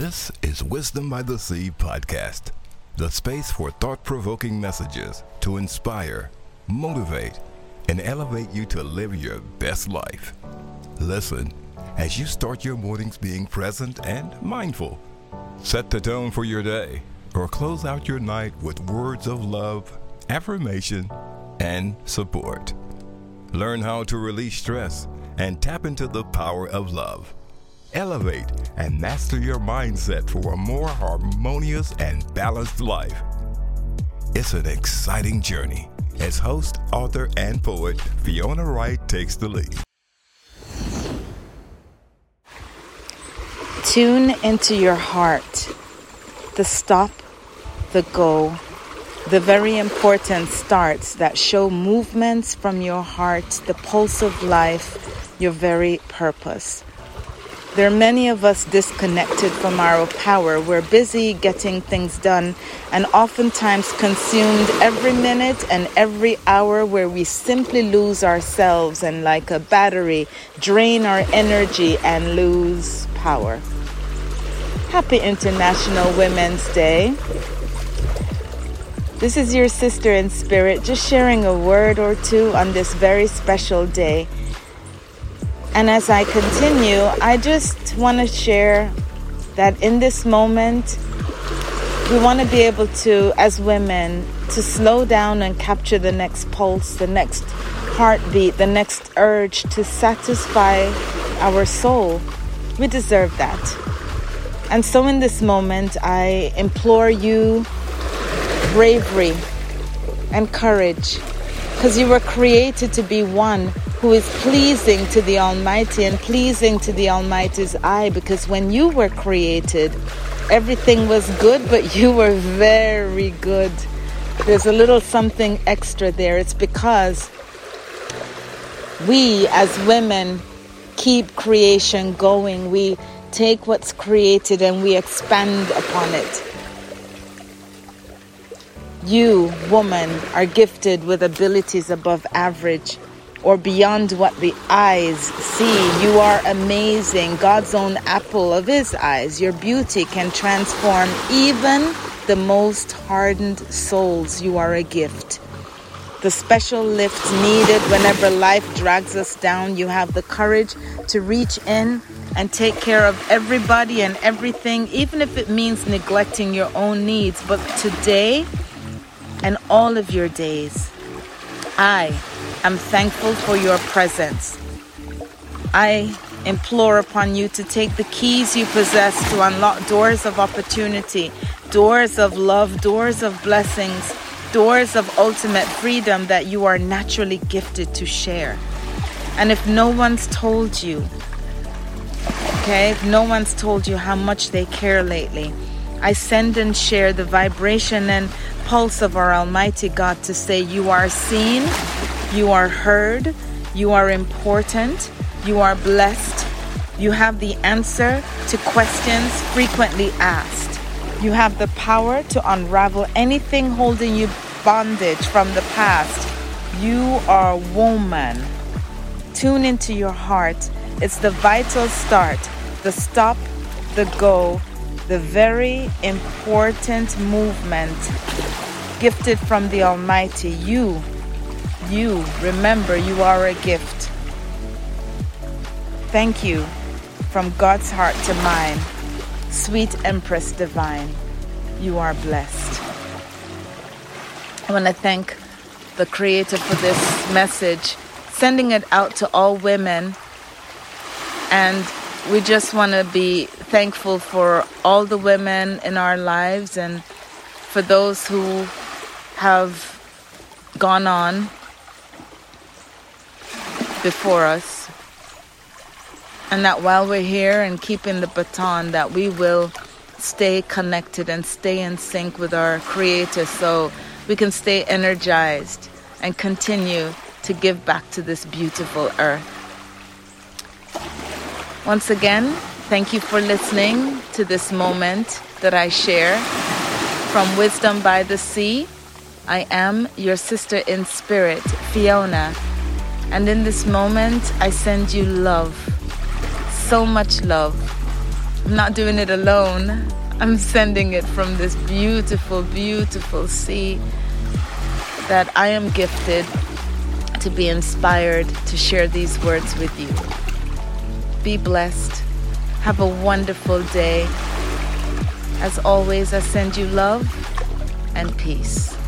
This is Wisdom by the Sea podcast, the space for thought provoking messages to inspire, motivate, and elevate you to live your best life. Listen as you start your mornings being present and mindful. Set the tone for your day or close out your night with words of love, affirmation, and support. Learn how to release stress and tap into the power of love. Elevate and master your mindset for a more harmonious and balanced life. It's an exciting journey as host, author, and poet Fiona Wright takes the lead. Tune into your heart. The stop, the go, the very important starts that show movements from your heart, the pulse of life, your very purpose. There are many of us disconnected from our power. We're busy getting things done and oftentimes consumed every minute and every hour where we simply lose ourselves and, like a battery, drain our energy and lose power. Happy International Women's Day. This is your sister in spirit, just sharing a word or two on this very special day. And as I continue, I just want to share that in this moment, we want to be able to, as women, to slow down and capture the next pulse, the next heartbeat, the next urge to satisfy our soul. We deserve that. And so, in this moment, I implore you bravery and courage because you were created to be one who is pleasing to the Almighty and pleasing to the Almighty's eye because when you were created, everything was good, but you were very good. There's a little something extra there. It's because we as women keep creation going. We take what's created and we expand upon it. You, woman, are gifted with abilities above average or beyond what the eyes see. You are amazing, God's own apple of His eyes. Your beauty can transform even the most hardened souls. You are a gift. The special lift needed whenever life drags us down, you have the courage to reach in and take care of everybody and everything, even if it means neglecting your own needs. But today and all of your days, I am thankful for your presence. I implore upon you to take the keys you possess to unlock doors of opportunity, doors of love, doors of blessings, doors of ultimate freedom that you are naturally gifted to share. And if no one's told you, okay, if no one's told you how much they care lately, I send and share the vibration and pulse of our Almighty God to say, You are seen, you are heard, you are important, you are blessed, you have the answer to questions frequently asked. You have the power to unravel anything holding you bondage from the past. You are a woman. Tune into your heart. It's the vital start, the stop, the go, the very important movement gifted from the Almighty. You you remember you are a gift. Thank you from God's heart to mine, sweet Empress Divine. You are blessed. I want to thank the Creator for this message, sending it out to all women. And we just want to be thankful for all the women in our lives and for those who have gone on before us. And that while we're here and keeping the baton, that we will stay connected and stay in sync with our Creator so we can stay energized and continue to give back to this beautiful earth. Once again, thank you for listening to this moment that I share from Wisdom by the Sea. I am your sister in spirit, Fiona. And in this moment, I send you love, so much love. I'm not doing it alone. I'm sending it from this beautiful, beautiful sea that I am gifted to be inspired to share these words with you. Be blessed. Have a wonderful day. As always, I send you love and peace.